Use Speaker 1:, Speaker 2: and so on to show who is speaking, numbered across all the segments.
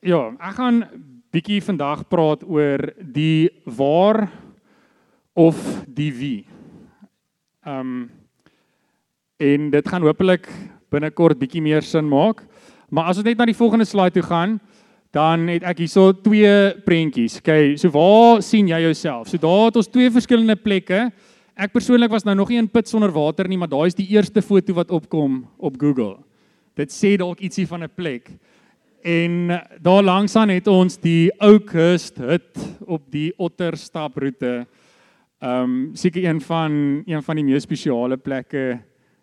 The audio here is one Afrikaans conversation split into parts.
Speaker 1: Ja, ek gaan bietjie vandag praat oor die waar of die wie. Ehm um, en dit gaan hopelik binnekort bietjie meer sin maak. Maar as ons net na die volgende slide toe gaan, dan het ek hierso twee prentjies. Okay, so waar sien jy jouself? So daar het ons twee verskillende plekke. Ek persoonlik was nou nog nie in put sonder water nie, maar daai is die eerste foto wat opkom op Google. Dit sê dalk ietsie van 'n plek. En daar langs aan het ons die Oakhurst hut op die Otterstaproete. Ehm um, seker een van een van die mees spesiale plekke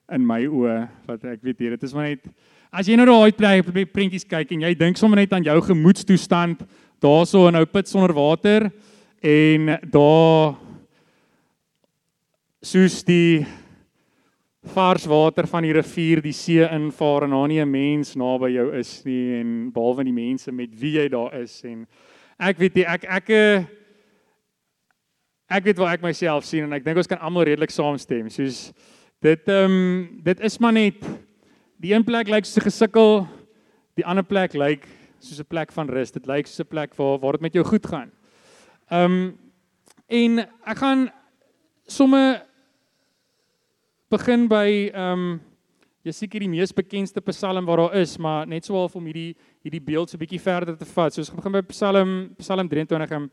Speaker 1: in my oë wat ek weet hier. Dit is maar net as jy nou daai plek op prentjies kyk en jy dink sommer net aan jou gemoedstoestand daarso in ou put sonder water en daar soos die vars water van die rivier die see invaar en daar nie 'n mens naby jou is nie en behalwe die mense met wie jy daar is en ek weet nie ek ek ek weet waar ek myself sien en ek dink ons kan almal redelik saamstem. Soos dit ehm um, dit is maar net die een plek lyk soos 'n gesukkel die ander plek lyk soos 'n plek van rus. Dit lyk soos 'n plek waar waar dit met jou goed gaan. Ehm um, en ek gaan somme begin by ehm um, jy seker die mees bekendste Psalm wat daar is, maar net so half om hierdie hierdie beeld so bietjie verder te vat. So ons begin by Psalm Psalm 23 en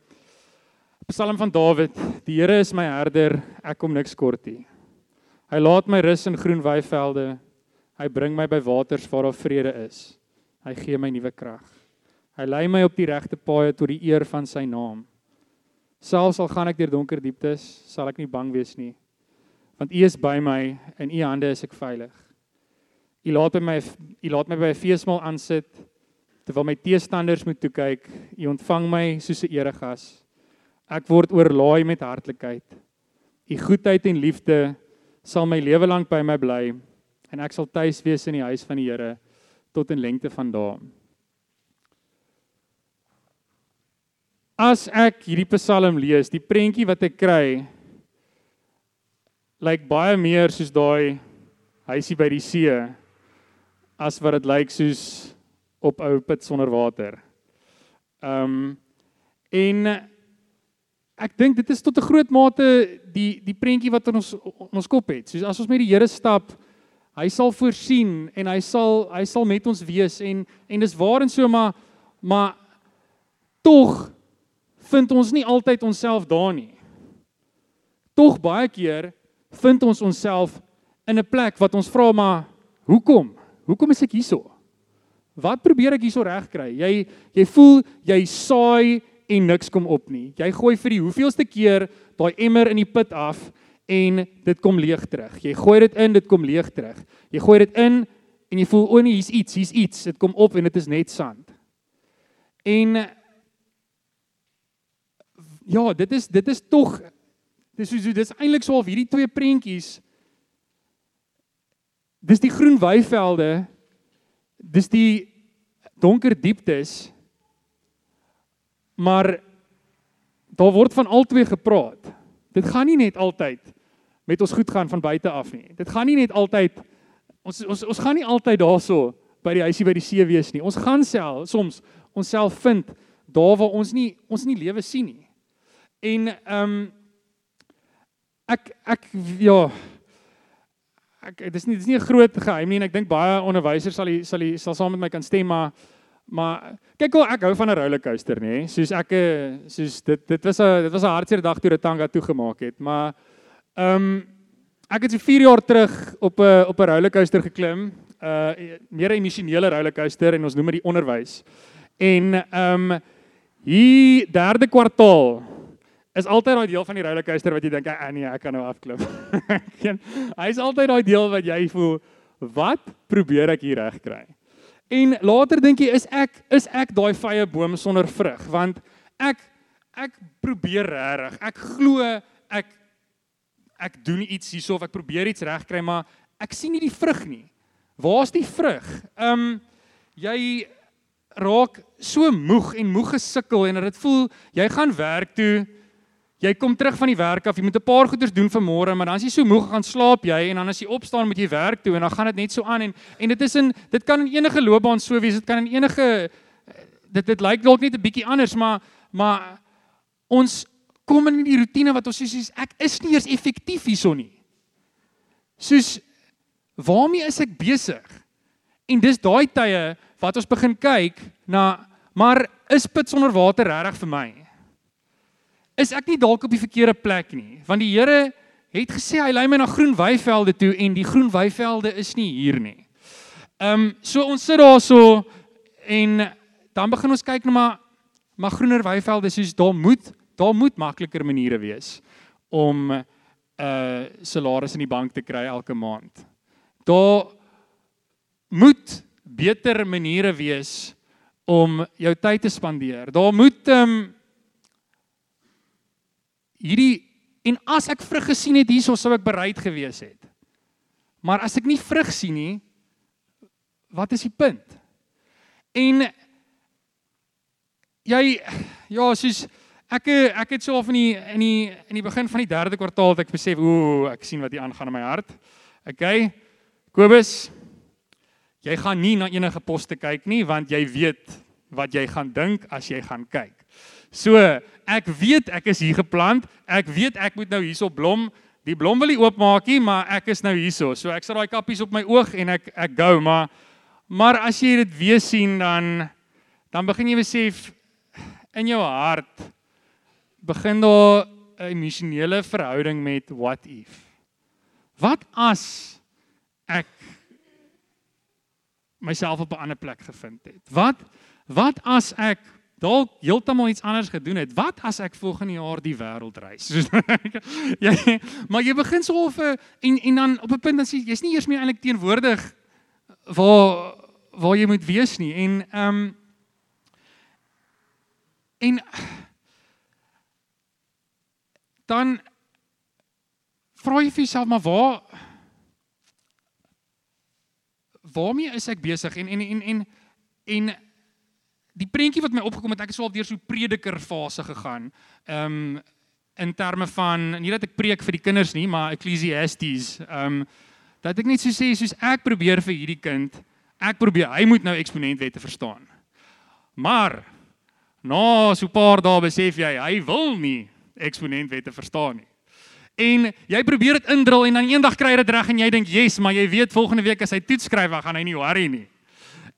Speaker 1: Psalm van Dawid. Die Here is my herder, ek kom niks kort nie. Hy laat my rus in groen weivelde. Hy bring my by waters waar daar vrede is. Hy gee my nuwe krag. Hy lei my op die regte paaie tot die eer van sy naam. Selfs al gaan ek deur donker dieptes, sal ek nie bang wees nie want U is by my in U hande is ek veilig. U laat my U laat my by 'n feesmaal aansit terwyl my teestanders moet toe kyk. U ontvang my soos 'n eregas. Ek word oorlaai met hartlikheid. U goedheid en liefde sal my lewe lank by my bly en ek sal tuis wees in die huis van die Here tot in lengte van dae. As ek hierdie Psalm lees, die prentjie wat ek kry, lyk baie meer soos daai huisie by die see as wat dit lyk soos op ou put sonder water. Ehm um, en ek dink dit is tot 'n groot mate die die prentjie wat in ons in ons kop het. Soos as ons met die Here stap, hy sal voorsien en hy sal hy sal met ons wees en en dis waar en so maar maar tog vind ons nie altyd onsself daar nie. Tog baie keer vind ons onsself in 'n plek wat ons vra maar hoekom? Hoekom is ek hierso? Wat probeer ek hierso regkry? Jy jy voel jy saai en niks kom op nie. Jy gooi vir die hoeveelste keer daai emmer in die put af en dit kom leeg terug. Jy gooi dit in, dit kom leeg terug. Jy gooi dit in en jy voel o nee, hier's iets, hier's iets. Dit kom op en dit is net sand. En ja, dit is dit is tog Dis so dis eintlik so of hierdie twee prentjies dis die groen weivelde dis die donker dieptes maar daar word van albei gepraat. Dit gaan nie net altyd met ons goed gaan van buite af nie. Dit gaan nie net altyd ons ons ons gaan nie altyd daarso by die huisie by die see wees nie. Ons gaan self soms onsself vind daar waar ons nie ons nie lewe sien nie. En ehm um, ek ek ja. Ek dis nie dis nie 'n groot geheim nie en ek dink baie onderwysers sal die, sal die, sal saam met my kan stem maar maar kyk hoe ek hou van 'n rollercoaster nê. Soos ek eh, soos dit dit was 'n dit was 'n hartseer dag toe Retanga toegemaak het maar ehm um, ek het so 4 jaar terug op 'n op 'n rollercoaster geklim 'n uh, meer emosionele rollercoaster en ons noem dit onderwys. En ehm um, hier derde kwartaal is altyd daai deel van die rollercoaster wat jy dink, "Ag nee, ek kan nou afklim." Hy is altyd daai deel wat jy voel, "Wat probeer ek hier reg kry?" En later dink jy, "Is ek is ek daai vrye boom sonder vrug?" Want ek ek probeer regtig. Ek glo ek ek doen iets hierso of ek probeer iets reg kry, maar ek sien nie die vrug nie. Waar's die vrug? Ehm um, jy raak so moeg en moeg gesukkel en dit voel jy gaan werk toe Jy kom terug van die werk af, jy moet 'n paar goeders doen vir môre, maar dan as jy so moeg gaan slaap jy en dan as jy opstaan moet jy werk toe en dan gaan dit net so aan en en dit is in dit kan in enige loopbaan so wees, dit kan in enige dit dit lyk dalk net 'n bietjie anders, maar maar ons kom in die rotine wat ons sê ek is nie eers effektief hierson nie. Soos waarmee is ek besig? En dis daai tye wat ons begin kyk na maar is put sonder water regtig vir my? Is ek nie dalk op die verkeerde plek nie? Want die Here het gesê hy lei my na groen weivelde toe en die groen weivelde is nie hier nie. Ehm um, so ons sit daarso en dan begin ons kyk na maar maar groener weivelde soos daar moet daar moet makliker maniere wees om 'n uh, salaris in die bank te kry elke maand. Daar moet beter maniere wees om jou tyd te spandeer. Daar moet ehm um, hierdie En as ek vrug gesien het hierso sou ek bereid gewees het. Maar as ek nie vrug sien nie, wat is die punt? En jy ja, soos ek ek het so of in die in die in die begin van die derde kwartaal het ek besef, ooh, ek sien wat hier aangaan in my hart. Okay. Kobus, jy gaan nie na enige poste kyk nie want jy weet wat jy gaan dink as jy gaan kyk. So, ek weet ek is hier geplant. Ek weet ek moet nou hierso blom. Die blom wil nie oopmaak nie, maar ek is nou hierso. So ek sit daai kappies op my oog en ek ek gou, maar maar as jy dit weer sien dan dan begin jy besef in jou hart begin daar 'n emosionele verhouding met what if. Wat as ek myself op 'n ander plek gevind het? Wat wat as ek dalk heeltemal iets anders gedoen het. Wat as ek volgende jaar die wêreld reis? jy maar jy begin so of eh, en en dan op 'n punt dan sê jy's nie eers meer eintlik teenwoordig waar waar jy moet wees nie en ehm um, en dan vra jy vir jouself maar waar waarmee is ek besig en en en en en die prentjie wat my opgekom het, ek het al deur so prediker fase gegaan. Ehm um, in terme van nie dat ek preek vir die kinders nie, maar Ecclesiastes. Ehm um, dat ek net so sê soos ek probeer vir hierdie kind, ek probeer hy moet nou eksponentwette verstaan. Maar na so 'n paar dae besef jy hy wil nie eksponentwette verstaan nie. En jy probeer dit indrul en dan eendag kry jy dit reg en jy dink, "Yes, maar jy weet volgende week as hy toets skryf, gaan hy nie worry nie."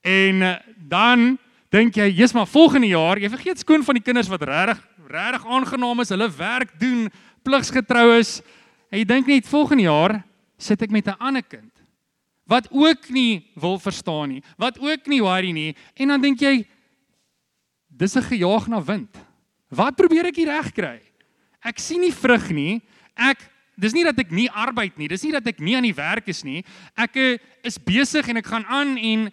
Speaker 1: En eh, dan dink jy, "Jesus, maar volgende jaar, jy vergeet skoon van die kinders wat regtig regtig aangenaam is, hulle werk doen, pligsgetrou is." En jy dink net volgende jaar sit ek met 'n ander kind wat ook nie wil verstaan nie, wat ook nie worry nie, en dan dink jy dis 'n gejaag na wind. Wat probeer ek hier reg kry? Ek sien nie vrug nie. Ek dis nie dat ek nie arbeid nie, dis nie dat ek nie aan die werk is nie. Ek eh, is besig en ek gaan aan en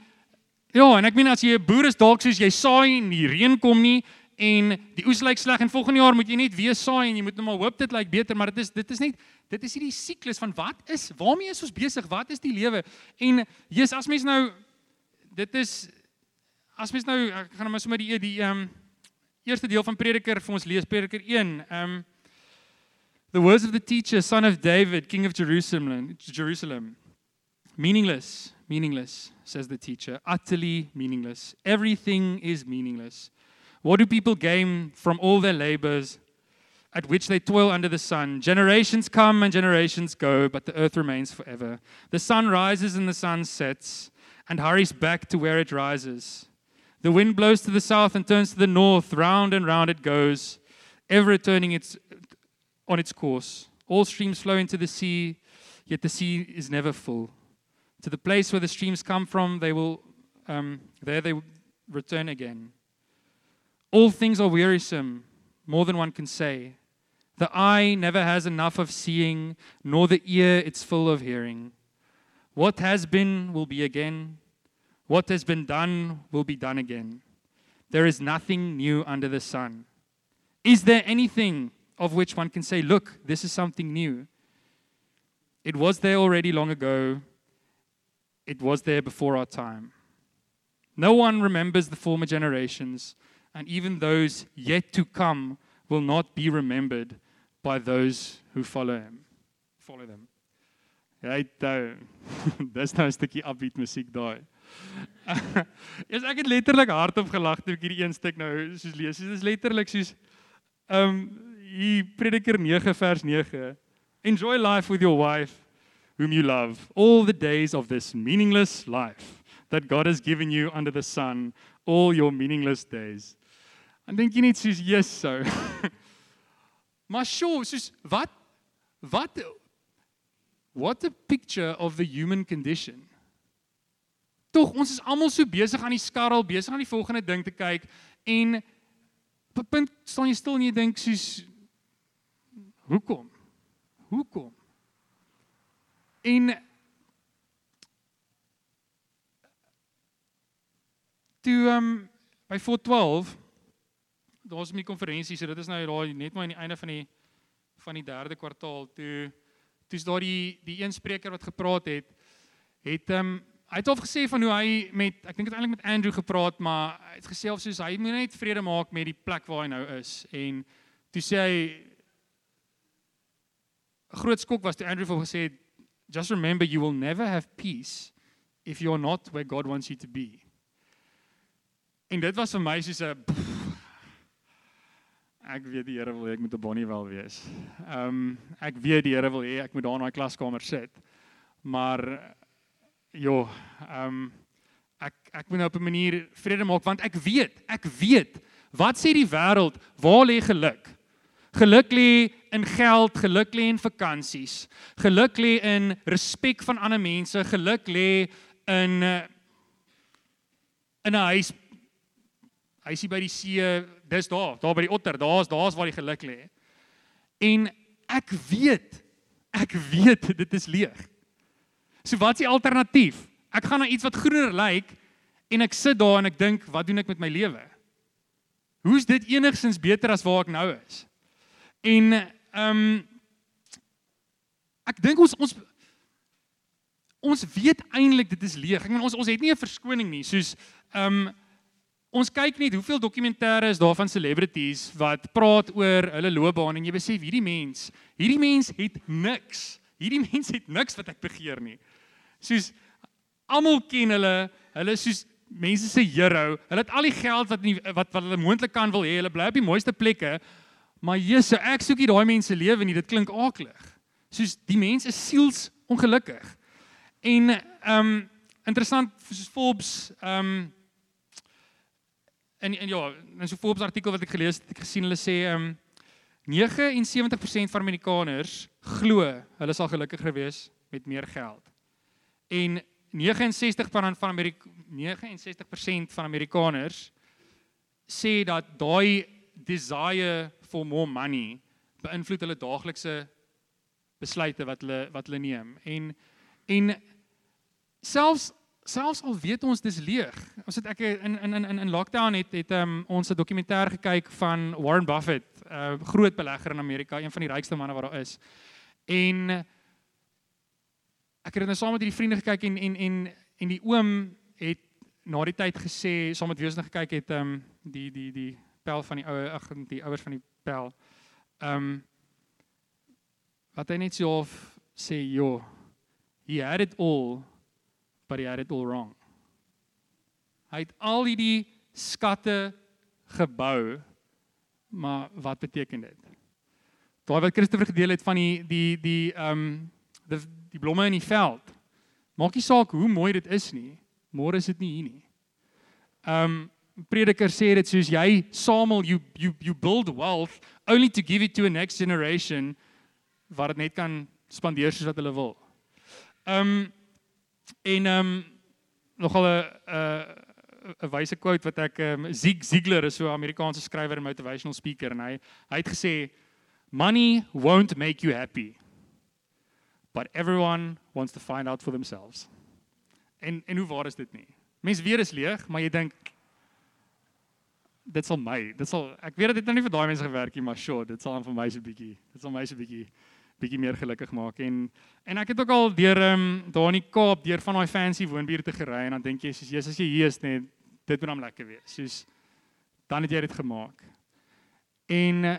Speaker 1: Ja, en ek meen as jy 'n boer is dalk soos jy saai en die reën kom nie en die oes lyk sleg en volgende jaar moet jy net weer saai en jy moet net maar hoop dit lyk beter, maar dit is dit is net dit is hierdie siklus van wat is waarmee is ons besig? Wat is die lewe? En Jesus, as mens nou dit is as mens nou ek gaan nou sommer die die ehm um, eerste deel van Prediker vir ons lees Prediker 1. Ehm um, The words of the teacher, son of David, king of Jerusalem, Jerusalem. Meaningless, meaningless, says the teacher. Utterly meaningless. Everything is meaningless. What do people gain from all their labors at which they toil under the sun? Generations come and generations go, but the earth remains forever. The sun rises and the sun sets and hurries back to where it rises. The wind blows to the south and turns to the north. Round and round it goes, ever returning its, on its course. All streams flow into the sea, yet the sea is never full. To the place where the streams come from, they will, um, there they return again. All things are wearisome, more than one can say. The eye never has enough of seeing, nor the ear its full of hearing. What has been will be again. What has been done will be done again. There is nothing new under the sun. Is there anything of which one can say, Look, this is something new? It was there already long ago, it was there before our time. No one remembers the former generations, and even those yet to come will not be remembered by those who follow him. Follow them. Het uh, dis nou 'n stukkie upbeat musiek daai. Eers ek het letterlik hardop gelag toe ek hierdie een stuk nou soos lees. Dit is letterlik soos ehm um, hier Prediker 9 vers 9. Enjoy life with your wife whom you love all the days of this meaningless life that God has given you under the sun all your meaningless days. En dink jy net soos Jesus sou. maar sure, soos wat wat what a picture of the human condition. Tog ons is almal so besig aan die skarrel, besig aan die volgende ding te kyk en op 'n punt staan jy stil en jy dink soos hoekom? Hoekom? En toe um, by 412 daar's 'n konferensie, so dit is nou daar net maar aan die einde van die van die derde kwartaal. Toe toe's daar die die een spreker wat gepraat het het um, hy het al gesê van hoe hy met ek dink dit eintlik met Andrew gepraat maar hy het gesê of soos hy moet net vrede maak met die plek waar hy nou is. En toe sê hy 'n groot skok was toe Andrew vir gesê just remember you will never have peace if you're not where God wants you to be. En dit was vir my soos 'n ek weet die Here wil hê ek moet 'n bonnie wel wees. Ehm um, ek weet die Here wil hê ek moet daar in daai klaskamer sit. Maar Jo, ehm um, ek ek moet nou op 'n manier vrede maak want ek weet, ek weet wat sê die wêreld, waar lê geluk? Geluk lê in geld, geluk lê in vakansies. Geluk lê in respek van ander mense, geluk lê in eh, in 'n huis huisie by die see, dis daar, daar by die otter, daar's daar's waar die geluk lê. En ek weet, ek weet dit is leeg. So wat is die alternatief? Ek gaan na iets wat groener lyk en ek sit daar en ek dink, wat doen ek met my lewe? Hoe's dit enigsins beter as waar ek nou is? En ehm um, ek dink ons ons ons weet eintlik dit is leeg. Ek meen ons ons het nie 'n verskoning nie. Soos ehm um, ons kyk net hoeveel dokumentêre is daar van celebrities wat praat oor hulle loopbaan en jy besef hierdie mens, hierdie mens het niks. Hierdie mens het niks wat ek begeer nie soos almal ken hulle, hulle soos mense se hero. Hulle het al die geld wat nie, wat wat hulle moontlik kan wil hê. Hulle bly op die mooiste plekke. Maar Jesus, ek soek nie daai mense lewe nie. Dit klink aaklig. Soos die mense is siels ongelukkig. En ehm um, interessant soos Forbes ehm um, en en ja, in so 'n Forbes artikel wat ek gelees het, ek gesien hulle sê ehm um, 79% van Amerikaners glo hulle sal gelukkiger wees met meer geld en 69 van van Amerika 69% van Amerikaners sê dat daai desire for more money beïnvloed hulle daaglikse besluite wat hulle wat hulle neem en en selfs selfs al weet ons dis leeg. Ons het ek in in in in lockdown het het um, ons 'n dokumentêr gekyk van Warren Buffett, 'n uh, groot belegger in Amerika, een van die rykste manne wat daar is. En ek het nou saam met hierdie vriende gekyk en en en en die oom het na die tyd gesê saam met wesens gekyk het ehm um, die die die pel van die ouer ag die ouers van die pel. Ehm um, wat hy net so of sê jo he had it all but he had it all wrong. Hy het al hierdie skatte gebou maar wat beteken dit? Daai wat Christoffel gedeel het van die die die ehm um, die blomme in die veld. Maak nie saak hoe mooi dit is nie, môre is dit nie hier nie. Um prediker sê dit soos jy samel you you you build wealth only to give it to a next generation wat dit net kan spandeer soos wat hulle wil. Um en um nogal 'n 'n 'n wyse quote wat ek um Zig Ziglar is so 'n Amerikaanse skrywer en motivational speaker en hy hy het gesê money won't make you happy but everyone wants to find out for themselves. En en hoe waar is dit nie? Mense weer is leeg, maar jy dink dit sal my, dit sal ek weet dit het nou nie vir daai mense gewerk nie, maar sure, dit sal vir my se bietjie, dit sal my se bietjie bietjie meer gelukkig maak en en ek het ook al deur ehm um, daar in die Kaap deur van daai fancy woonbuurte gery en dan dink jy soos Jesus as jy hier is net dit moet hom lekker wees. Soos dan het jy dit gemaak. En uh,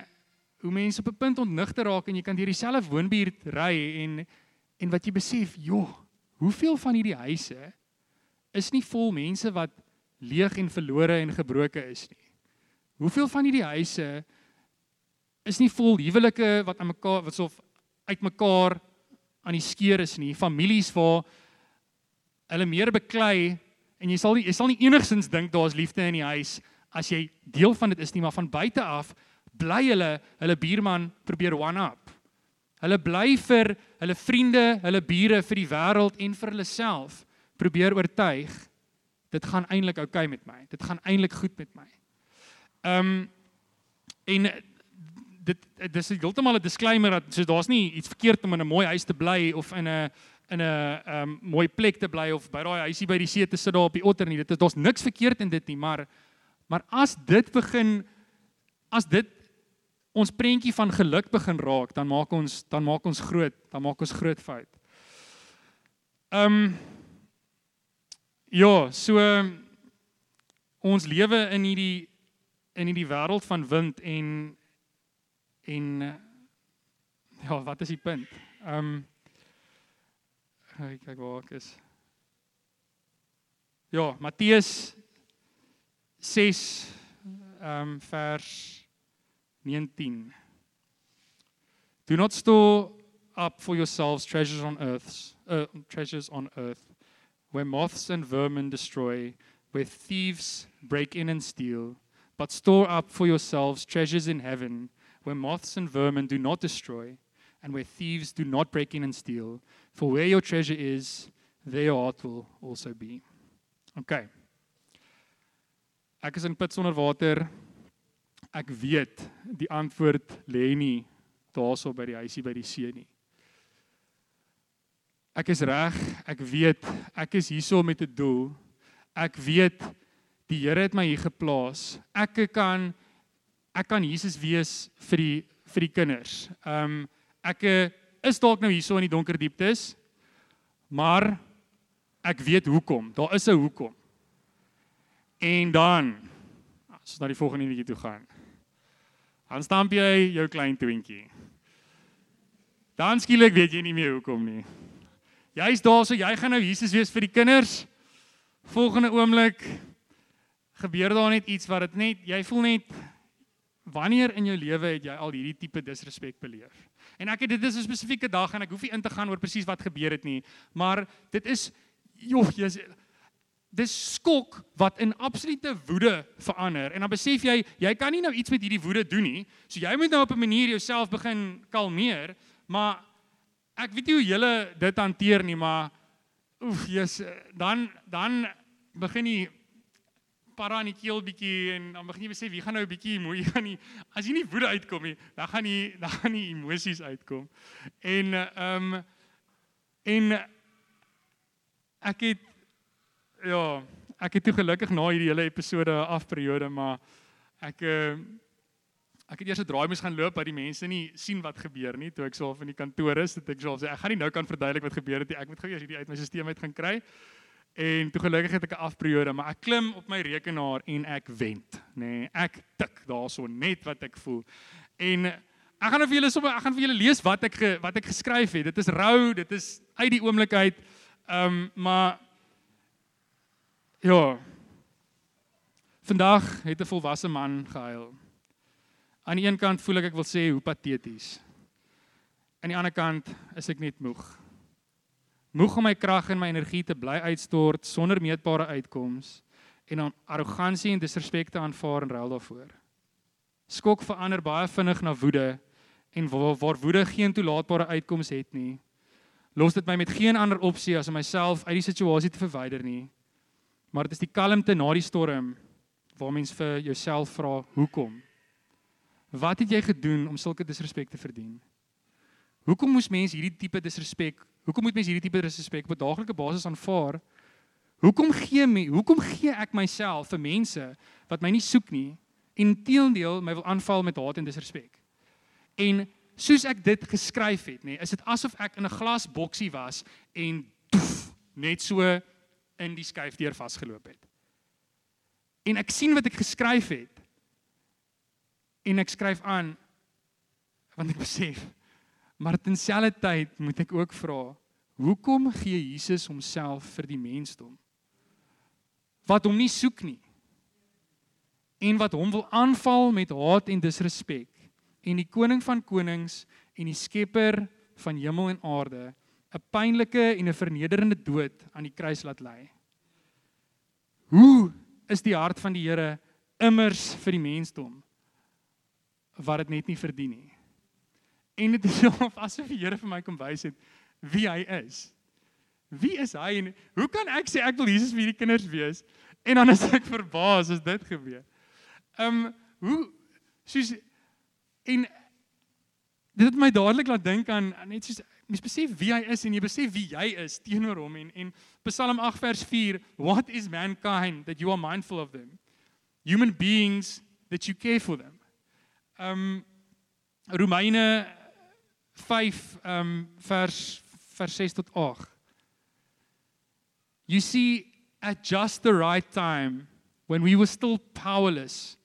Speaker 1: hoe mense op 'n punt ontnigter raak en jy kan deur dieselfde woonbuurt ry en En wat jy besef, joh, hoeveel van hierdie huise is nie vol mense wat leeg en verlore en gebroke is nie. Hoeveel van hierdie huise is nie vol huwelike wat aan mekaar wat so uitmekaar aan die skeur is nie, families waar hulle meer beklei en jy sal nie, jy sal nie enigsins dink daar's liefde in die huis as jy deel van dit is nie, maar van buite af bly hulle hulle buurman probeer one up. Hulle bly vir hulle vriende, hulle bure, vir die wêreld en vir hulle self probeer oortuig dit gaan eintlik oukei okay met my. Dit gaan eintlik goed met my. Ehm um, en dit dis heeltemal 'n disclaimer dat so daar's nie iets verkeerd om in 'n mooi huis te bly of in 'n in 'n ehm um, mooi plek te bly of by daai huisie by die see te sit daar op die otter nie. Dit is daar's niks verkeerd in dit nie, maar maar as dit begin as dit ons prentjie van geluk begin raak, dan maak ons dan maak ons groot, dan maak ons groot fout. Ehm um, Ja, so ons lewe in hierdie in hierdie wêreld van wind en en ja, wat is die punt? Ehm um, kyk kyk waar ek is. Ja, Matteus 6 ehm um, vers 19. Do not store up for yourselves treasures on earth, uh, treasures on earth where moths and vermin destroy, where thieves break in and steal, but store up for yourselves treasures in heaven, where moths and vermin do not destroy, and where thieves do not break in and steal. For where your treasure is, there your heart will also be. Okay. Ek is in put sonder water. Ek weet die antwoord lê nie daarso by die huisie by die see nie. Ek is reg. Ek weet ek is hierso met 'n doel. Ek weet die Here het my hier geplaas. Ek kan ek kan Jesus wees vir die vir die kinders. Ehm um, ek is dalk nou hierso in die donker dieptes. Maar ek weet hoekom. Daar is 'n hoekom. En dan as ons na die volgende liedjie toe gaan. Dan stamp jy jou klein twintjie. Dan skielik weet jy nie meer hoekom nie. Jy's daar so jy gaan nou Jesus wees vir die kinders. Volgende oomblik gebeur daar net iets wat dit net jy voel net wanneer in jou lewe het jy al hierdie tipe disrespek beleef. En ek het dit is 'n spesifieke dag en ek hoef nie in te gaan oor presies wat gebeur het nie, maar dit is joh, jy's dis skok wat in absolute woede verander. En dan besef jy jy kan nie nou iets met hierdie woede doen nie. So jy moet nou op 'n manier jouself begin kalmeer, maar ek weet nie hoe julle dit hanteer nie, maar oef, jy's dan dan begin jy para in die keel bietjie en dan begin jy besef wie gaan nou 'n bietjie mooi gaan nie as jy nie woede uitkom nie, dan gaan jy dan gaan nie emosies uitkom. En ehm um, en ek het ja, ek het toe gelukkig na hierdie hele episode afperiode, maar ek uh, ek het eers 'n draai moes gaan loop dat die mense nie sien wat gebeur nie. Toe ek so in die kantoor is dat ek so sê ek gaan nie nou kan verduidelik wat gebeur het nie. Ek moet gou eers hierdie uit my stelsel uit gaan kry en toe gelukkig het ek 'n afperiode maar ek klim op my rekenaar en ek wend nê. Nee, ek tik daarso net wat ek voel. En ek gaan nou vir julle sommer ek gaan vir julle lees wat ek ge, wat ek geskryf het. Dit is rou dit is uit die oomblik uit. Ehm um, maar ja. Vandag het 'n volwasse man gehuil. Aan die een kant voel ek ek wil sê hoe pateties. Aan die ander kant is ek net moeg. Moeg om my krag en my energie te bly uitstort sonder meetbare uitkomste en dan arrogansie en disrespek te aanvaar en ruil daarvoor. Skok verander baie vinnig na woede en waar, woede geen toelaatbare uitkomste het nie, los dit my met geen ander opsie as om myself uit die situasie te verwyder nie. Maar dit is die kalmte na die storm waar mens vir jouself vra hoekom Wat het jy gedoen om sulke disrespek te verdien? Hoekom moes mense hierdie tipe disrespek, hoekom moet mense hierdie tipe disrespek op 'n daaglikse basis aanvaar? Hoekom gee my, hoekom gee ek myself vir mense wat my nie soek nie en teendeel my wil aanval met haat en disrespek? En soos ek dit geskryf het, nê, is dit asof ek in 'n glasboksie was en toef, net so in die skuifdeur vasgeloop het. En ek sien wat ek geskryf het en ek skryf aan want ek besef maar terselfde tyd moet ek ook vra hoekom gee Jesus homself vir die mensdom wat hom nie soek nie en wat hom wil aanval met haat en disrespek en die koning van konings en die skepper van hemel en aarde 'n pynlike en 'n vernederende dood aan die kruis laat lê. Hoe is die hart van die Here immers vir die mensdom wat dit net nie verdien nie. En dit is asof die Here vir my kom wys het wie hy is. Wie is hy en hoe kan ek sê ek wil Jesus vir hierdie kinders wees en dan is ek verbaas as dit gebeur. Ehm um, hoe soos en dit het my dadelik laat dink aan net soos mens besef wie hy is en jy besef wie jy is teenoor hom en en Psalm 8 vers 4 what is mankind that you are mindful of them human beings that you care for them um Romeine 5 um vers vers 6 tot 8 You see at just the right time when we were still powerless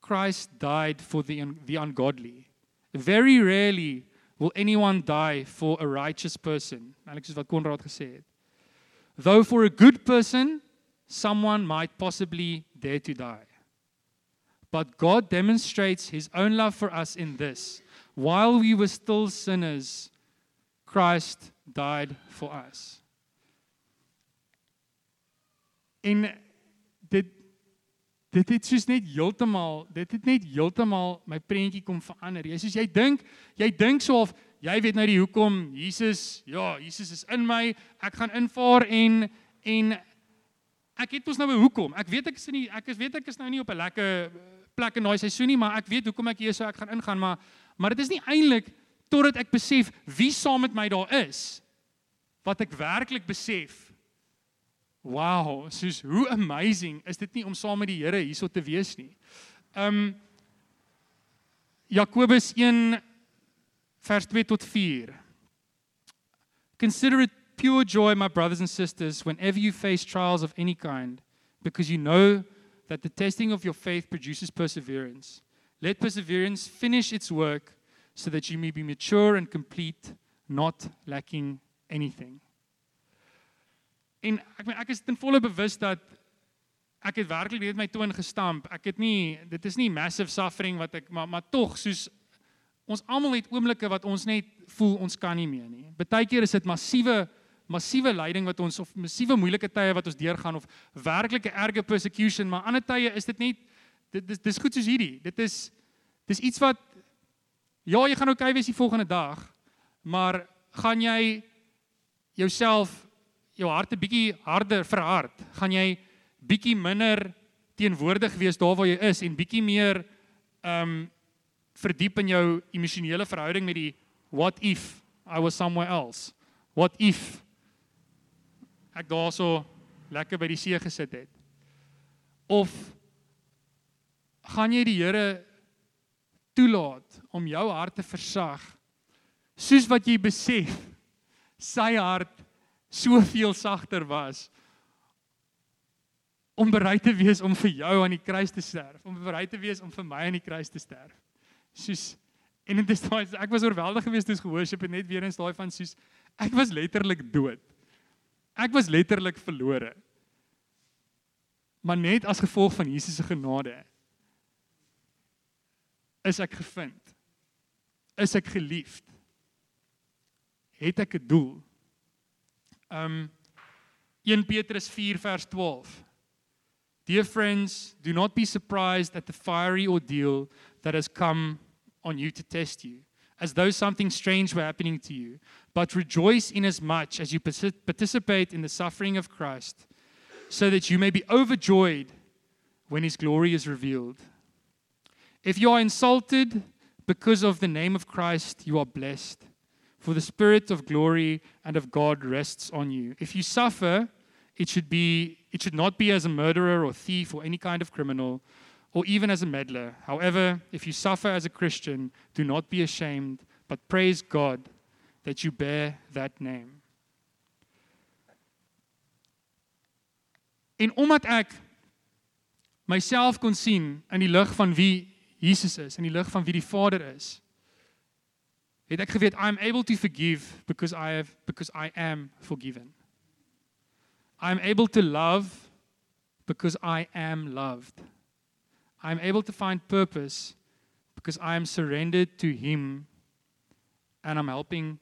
Speaker 1: Christ died for the the ungodly very rarely will anyone die for a righteous person. Alex soos wat het. Though for a good person someone might possibly dare to die. But God demonstrates his own love for us in this. While we were still sinners, Christ died for us. En dit dit het soos net heeltemal dit het net heeltemal my prentjie kom verander. Jy soos jy dink, jy dink so of jy weet nou die hoekom Jesus, ja, Jesus is in my. Ek gaan invaar en en ek het mos nou 'n hoekom. Ek weet ek is nie ek is weet ek is nou nie op 'n lekker plek in daai seisoen nie, maar ek weet hoekom ek hier is, so ek gaan ingaan, maar maar dit is nie eintlik totdat ek besef wie saam met my daar is wat ek werklik besef Wow, soos hoe amazing is dit nie om saam met die Here hierso te wees nie. Um Jakobus 1 vers 2 tot 4. Consider it pure joy my brothers and sisters whenever you face trials of any kind because you know that the testing of your faith produces perseverance. Let perseverance finish its work so that you may be mature and complete, not lacking anything. En ek meen ek is ten volle bewus dat ek het werklik net my toon gestamp. Ek het nie dit is nie massive suffering wat ek maar maar tog soos ons almal het oomblikke wat ons net voel ons kan nie meer nie. Partykeer is dit massiewe massiewe lyding wat ons of massiewe moeilike tye wat ons deurgaan of werklike erge persecution, maar ander tye is dit net dit dis dis goed soos hierdie. Dit is dis iets wat ja, jy gaan okay wees die volgende dag, maar gaan jy jouself jou hart 'n bietjie harder verhard, gaan jy bietjie minder teenwoordig wees daar waar jy is en bietjie meer um verdiep in jou emosionele verhouding met die what if I was somewhere else? What if ek daarso lekker by die see gesit het? Of gaan jy die Here toelaat om jou hart te versag soos wat jy besef sy hart soveel sagter was om bereid te wees om vir jou aan die kruis te sterf, om bereid te wees om vir my aan die kruis te sterf. Soos en dit is daai ek was oorweldig geweest toe ek gehoorship en net weer eens daai van soos ek was letterlik dood. Ek was letterlik verlore. Maar net as gevolg van Jesus se genade is ek gevind. Is ek geliefd? Het ek 'n doel? Um 1 Petrus 4 vers 12. Dear friends, do not be surprised at the fiery ordeal that has come on you to test you, as though something strange were happening to you, but rejoice in as much as you participate in the suffering of Christ, so that you may be overjoyed when his glory is revealed. If you are insulted because of the name of Christ, you are blessed for the spirit of glory and of God rests on you. If you suffer, it should be it should not be as a murderer or thief or any kind of criminal or even as a meddler. However, if you suffer as a Christian, do not be ashamed, but praise God that you bear that name. En omdat ek myself kon sien in die lig van wie Jesus is, in die lig van wie die Vader is, het ek geweet I am able to forgive because I have because I am forgiven. I am able to love because I am loved. I'm able to find purpose because I am surrendered to him and I'm helping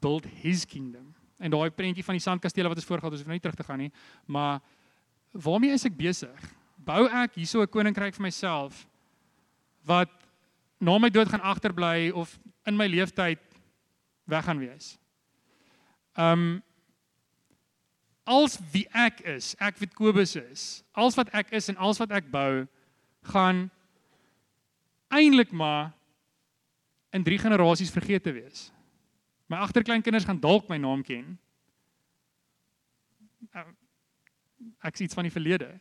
Speaker 1: build his kingdom. En daai prentjie van die sandkastele wat ons voorgehad het, ons hoef nie terug te gaan nie, maar waarmee is ek besig? Bou ek hierso 'n koninkryk vir myself wat na my dood gaan agterbly of in my lewenstyd weg gaan wees? Um als wie ek is, ek weet Kobus is, als wat ek is en als wat ek bou gaan eintlik maar in drie generasies vergeet te wees. My agterkleinkinders gaan dalk my naam ken. Uh, ek sien iets van die verlede.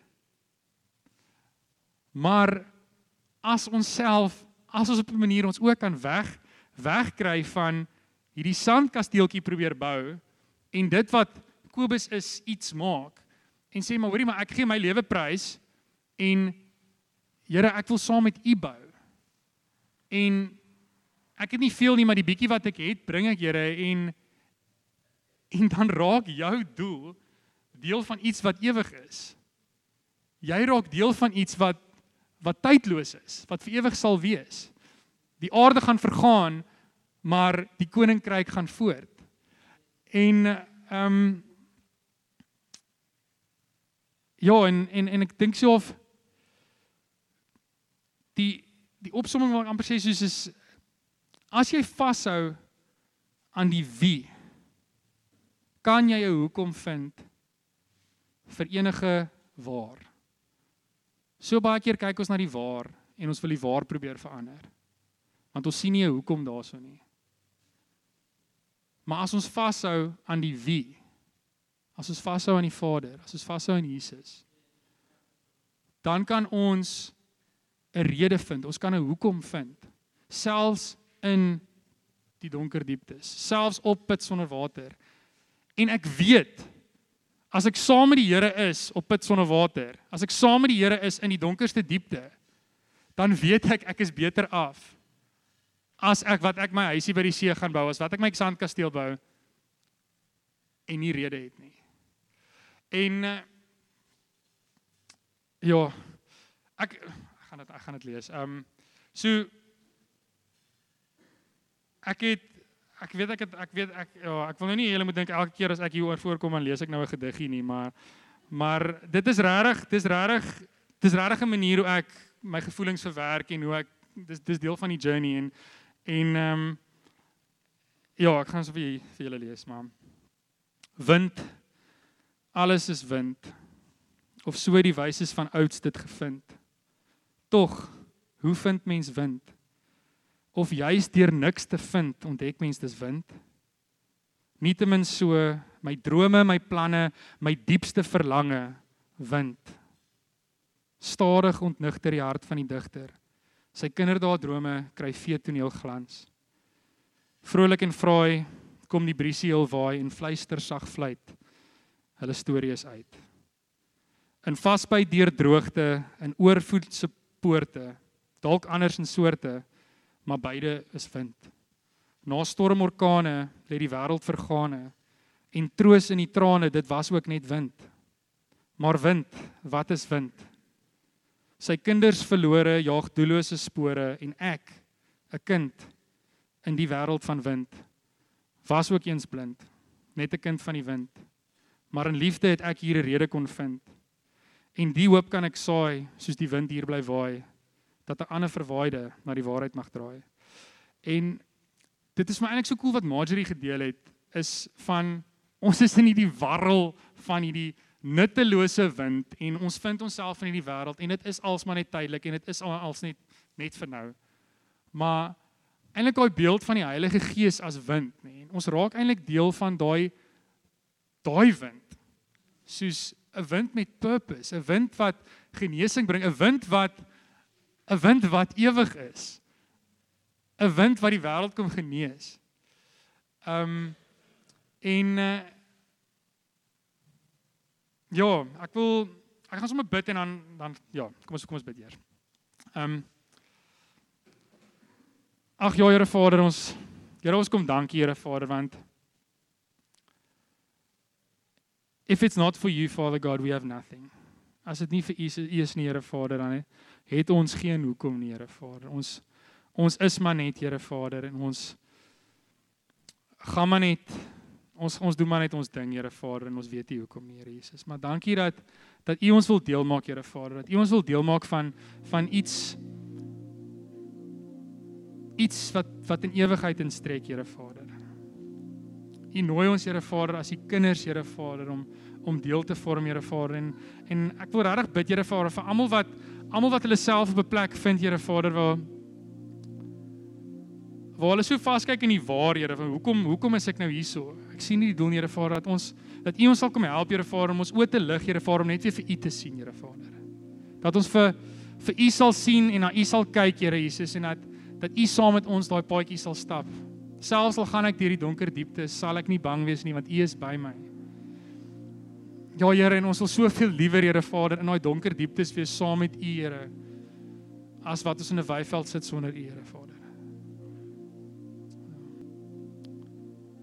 Speaker 1: Maar as ons self, as ons op 'n manier ons ook kan weg wegkry van hierdie sandkasteeltjie probeer bou en dit wat Kobus is iets maak en sê maar hoorie maar ek gee my lewe prys en Here ek wil saam met u bou. En ek het nie veel nie maar die bietjie wat ek het bring ek Here en en dan raak jou doel deel van iets wat ewig is. Jy raak deel van iets wat wat tydloos is, wat vir ewig sal wees. Die aarde gaan vergaan, maar die koninkryk gaan voort. En ehm um, Ja, en en en ek dink so of die die opsomming wat ek amper sê soos is as jy vashou aan die wie kan jy 'n hoekom vind vir enige waar. So baie keer kyk ons na die waar en ons wil die waar probeer verander. Want ons sien nie hoekom daarso nie. Maar as ons vashou aan die wie As ons vashou aan die Vader, as ons vashou aan Jesus, dan kan ons 'n rede vind. Ons kan 'n hoekom vind. Selfs in die donker dieptes, selfs op put sonder water. En ek weet as ek saam met die Here is op put sonder water, as ek saam met die Here is in die donkerste diepte, dan weet ek ek is beter af as ek wat ek my huisie by die see gaan bou, as wat ek my sandkasteel bou en nie rede het nie. En uh, ja, ek, ek gaan dit ek gaan dit lees. Ehm um, so ek het ek weet ek het ek weet ek ja, ek wil nou nie julle moet dink elke keer as ek hier oor voorkom dan lees ek nou 'n gediggie nie, maar maar dit is regtig, dis regtig dis regtig 'n manier hoe ek my gevoelens verwerk en hoe ek dis dis deel van die journey en en ehm um, ja, ek gaan so vir vir julle lees, maar wind alles is wind of so die wyses van ouds dit gevind. Tog hoe vind mens wind of juis deur niks te vind ontdek mens dis wind. Nietemin so my drome my planne my diepste verlange wind. Stadig ontnigter die hart van die digter. Sy kinderdae drome kry vee toneel glans. Vrolik en vraai kom die briesie heel waai en fluister sag fluit. Hulle stories uit. In vasbyt deur droogte en oorvoed se poorte, dalk anders in soorte, maar beide is wind. Na stormorkane lê die wêreld vergane en troos in die trane, dit was ook net wind. Maar wind, wat is wind? Sy kinders verlore jaag doellose spore en ek, 'n kind in die wêreld van wind, was ook eens blind, net 'n kind van die wind. Maar in liefde het ek hier 'n rede kon vind. En die hoop kan ek saai soos die wind hier bly waai dat 'n ander verwaaide na die waarheid mag draai. En dit is my eintlik so cool wat Marjorie gedeel het is van ons is in hierdie warrel van hierdie nuttelose wind en ons vind onsself in hierdie wêreld en dit is alsmaar net tydelik en dit is als net net vir nou. Maar eintlik daai beeld van die Heilige Gees as wind, nê. Nee, ons raak eintlik deel van daai daai wind soos 'n wind met purpose, 'n wind wat genesing bring, 'n wind wat 'n wind wat ewig is. 'n wind wat die wêreld kom genees. Um en uh, ja, ek wil ek gaan sommer bid en dan dan ja, kom ons kom ons bid eers. Um Ag ja, Here Vader, ons Here ons kom dankie Here Vader want If it's not for you, Father God, we have nothing. As dit nie vir U is nie, Here Vader, dan het ons geen hoekom nie, Here Vader. Ons ons is maar net Here Vader en ons gaan maar net ons ons doen maar net ons ding Here Vader en ons weet nie hoekom nie Here Jesus. Maar dankie dat dat U ons wil deel maak Here Vader. Dat U ons wil deel maak van van iets iets wat wat in ewigheid instrek Here Vader. U nooi ons Here Vader as U kinders Here Vader om om deel te vorm Here Vader. En en ek wil regtig bid Here Vader vir almal wat almal wat hulle self op 'n plek vind Here Vader waar waar hulle so vaskyk in die waar Here van hoekom hoekom is ek nou hierso? Ek sien nie die doel Here Vader dat ons dat U ons sal kom help Here Vader om ons oë te lig Here Vader om net weer vir U te sien Here Vader. Dat ons vir vir U sal sien en na U sal kyk Here Jesus en dat dat U saam met ons daai paadjie sal stap. Selfs al gaan ek deur die donker diepte, sal ek nie bang wees nie want U is by my. Ja Here en ons wil soveel liewer Here Vader in daai donker dieptes wees saam met U Here as wat ons in 'n weiveld sit sonder U Here Vader.